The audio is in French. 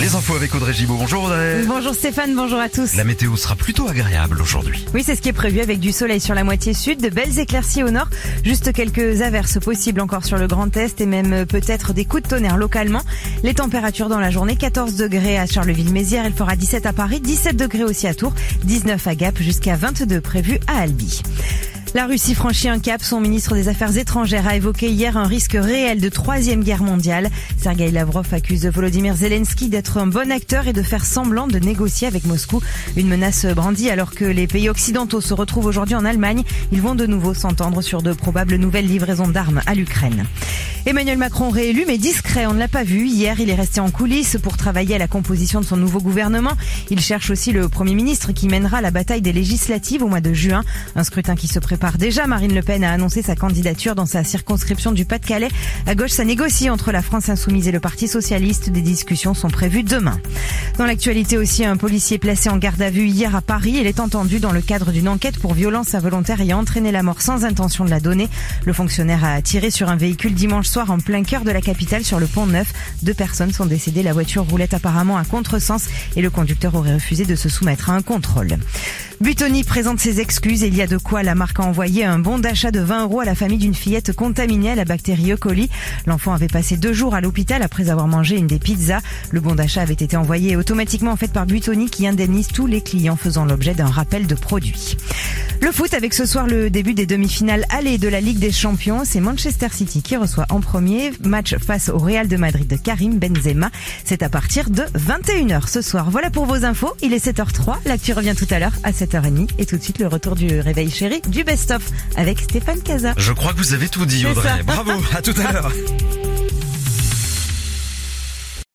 Les infos avec Audrey Gibaud. Bonjour Audrey. Bonjour Stéphane, bonjour à tous. La météo sera plutôt agréable aujourd'hui. Oui, c'est ce qui est prévu avec du soleil sur la moitié sud, de belles éclaircies au nord, juste quelques averses possibles encore sur le Grand Est et même peut-être des coups de tonnerre localement. Les températures dans la journée, 14 degrés à Charleville-Mézières, il fera 17 à Paris, 17 degrés aussi à Tours, 19 à Gap jusqu'à 22 prévus à Albi. La Russie franchit un cap. Son ministre des Affaires étrangères a évoqué hier un risque réel de troisième guerre mondiale. Sergei Lavrov accuse Volodymyr Zelensky d'être un bon acteur et de faire semblant de négocier avec Moscou. Une menace brandie alors que les pays occidentaux se retrouvent aujourd'hui en Allemagne. Ils vont de nouveau s'entendre sur de probables nouvelles livraisons d'armes à l'Ukraine. Emmanuel Macron réélu mais discret, on ne l'a pas vu. Hier, il est resté en coulisses pour travailler à la composition de son nouveau gouvernement. Il cherche aussi le Premier ministre qui mènera la bataille des législatives au mois de juin. Un scrutin qui se prépare déjà. Marine Le Pen a annoncé sa candidature dans sa circonscription du Pas-de-Calais. À gauche, ça négocie entre la France insoumise et le Parti socialiste. Des discussions sont prévues demain. Dans l'actualité aussi, un policier placé en garde à vue hier à Paris. Il est entendu dans le cadre d'une enquête pour violence involontaire et a entraîné la mort sans intention de la donner. Le fonctionnaire a tiré sur un véhicule dimanche soir en plein cœur de la capitale sur le pont Neuf. Deux personnes sont décédées. La voiture roulait apparemment à contresens et le conducteur aurait refusé de se soumettre à un contrôle. Butoni présente ses excuses et il y a de quoi la marque a envoyé un bon d'achat de 20 euros à la famille d'une fillette contaminée à la bactérie E. coli. L'enfant avait passé deux jours à l'hôpital après avoir mangé une des pizzas. Le bon d'achat avait été envoyé automatiquement en fait par Butoni qui indemnise tous les clients faisant l'objet d'un rappel de produit. Le foot avec ce soir le début des demi-finales allées de la Ligue des Champions. C'est Manchester City qui reçoit en premier match face au Real de Madrid de Karim Benzema. C'est à partir de 21h ce soir. Voilà pour vos infos. Il est 7h03. L'actu revient tout à l'heure à 7h30 et tout de suite le retour du réveil chéri du best-of avec Stéphane Casa. Je crois que vous avez tout dit Audrey. Bravo, à tout à l'heure.